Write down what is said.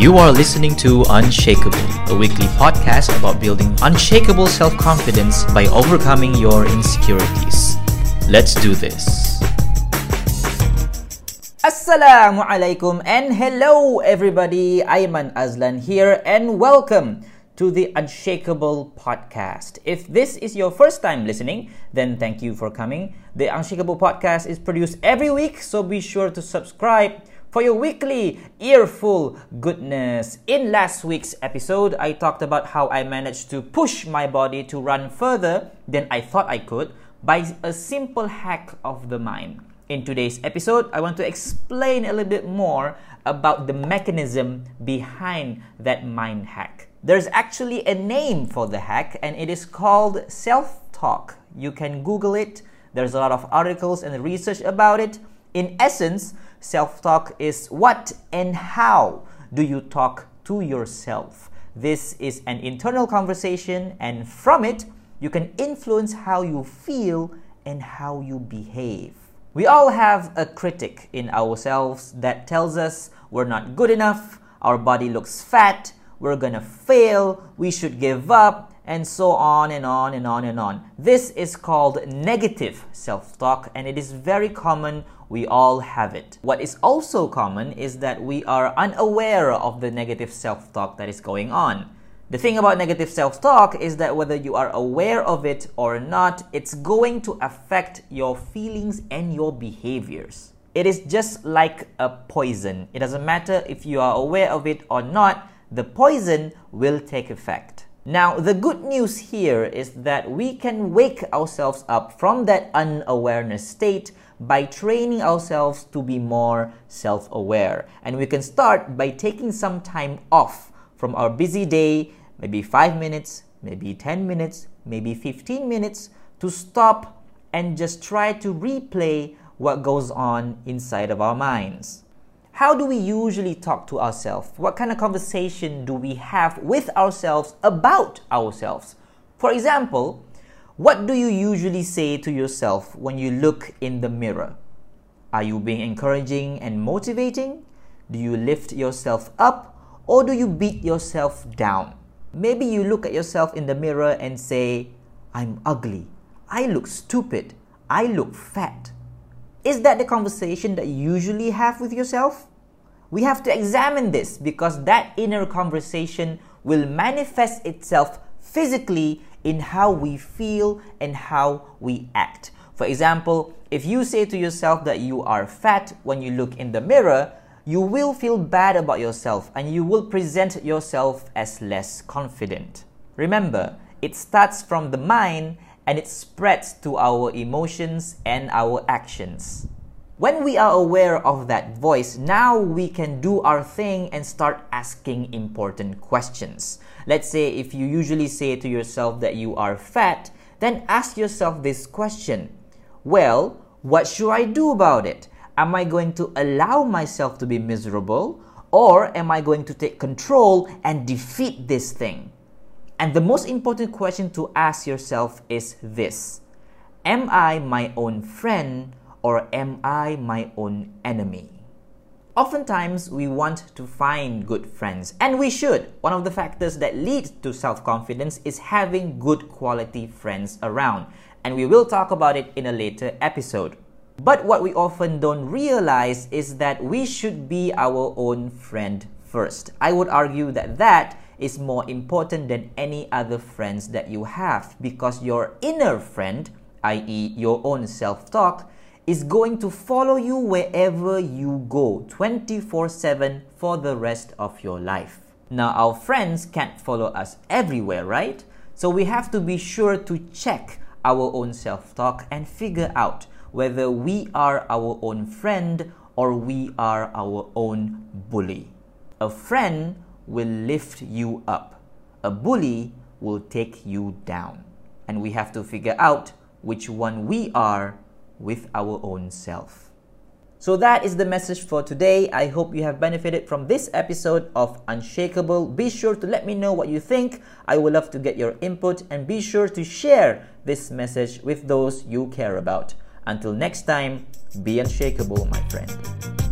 You are listening to Unshakeable, a weekly podcast about building unshakable self confidence by overcoming your insecurities. Let's do this. Assalamu alaikum and hello everybody. Aiman Azlan here and welcome to the Unshakeable podcast. If this is your first time listening, then thank you for coming. The Unshakeable podcast is produced every week, so be sure to subscribe for your weekly earful goodness. In last week's episode, I talked about how I managed to push my body to run further than I thought I could by a simple hack of the mind. In today's episode, I want to explain a little bit more about the mechanism behind that mind hack. There's actually a name for the hack, and it is called self talk. You can Google it, there's a lot of articles and research about it. In essence, self talk is what and how do you talk to yourself. This is an internal conversation, and from it, you can influence how you feel and how you behave. We all have a critic in ourselves that tells us we're not good enough, our body looks fat, we're gonna fail, we should give up, and so on and on and on and on. This is called negative self talk, and it is very common. We all have it. What is also common is that we are unaware of the negative self talk that is going on. The thing about negative self talk is that whether you are aware of it or not, it's going to affect your feelings and your behaviors. It is just like a poison. It doesn't matter if you are aware of it or not, the poison will take effect. Now, the good news here is that we can wake ourselves up from that unawareness state by training ourselves to be more self aware. And we can start by taking some time off from our busy day, maybe five minutes, maybe 10 minutes, maybe 15 minutes, to stop and just try to replay what goes on inside of our minds. How do we usually talk to ourselves? What kind of conversation do we have with ourselves about ourselves? For example, what do you usually say to yourself when you look in the mirror? Are you being encouraging and motivating? Do you lift yourself up or do you beat yourself down? Maybe you look at yourself in the mirror and say, I'm ugly. I look stupid. I look fat. Is that the conversation that you usually have with yourself? We have to examine this because that inner conversation will manifest itself physically in how we feel and how we act. For example, if you say to yourself that you are fat when you look in the mirror, you will feel bad about yourself and you will present yourself as less confident. Remember, it starts from the mind and it spreads to our emotions and our actions. When we are aware of that voice, now we can do our thing and start asking important questions. Let's say if you usually say to yourself that you are fat, then ask yourself this question Well, what should I do about it? Am I going to allow myself to be miserable? Or am I going to take control and defeat this thing? And the most important question to ask yourself is this Am I my own friend or am I my own enemy? Oftentimes, we want to find good friends, and we should. One of the factors that leads to self confidence is having good quality friends around, and we will talk about it in a later episode. But what we often don't realize is that we should be our own friend first. I would argue that that is more important than any other friends that you have because your inner friend, i.e., your own self talk, is going to follow you wherever you go 24 7 for the rest of your life. Now, our friends can't follow us everywhere, right? So we have to be sure to check our own self talk and figure out whether we are our own friend or we are our own bully. A friend will lift you up. A bully will take you down. And we have to figure out which one we are with our own self. So that is the message for today. I hope you have benefited from this episode of Unshakeable. Be sure to let me know what you think. I would love to get your input and be sure to share this message with those you care about. Until next time, be unshakable, my friend.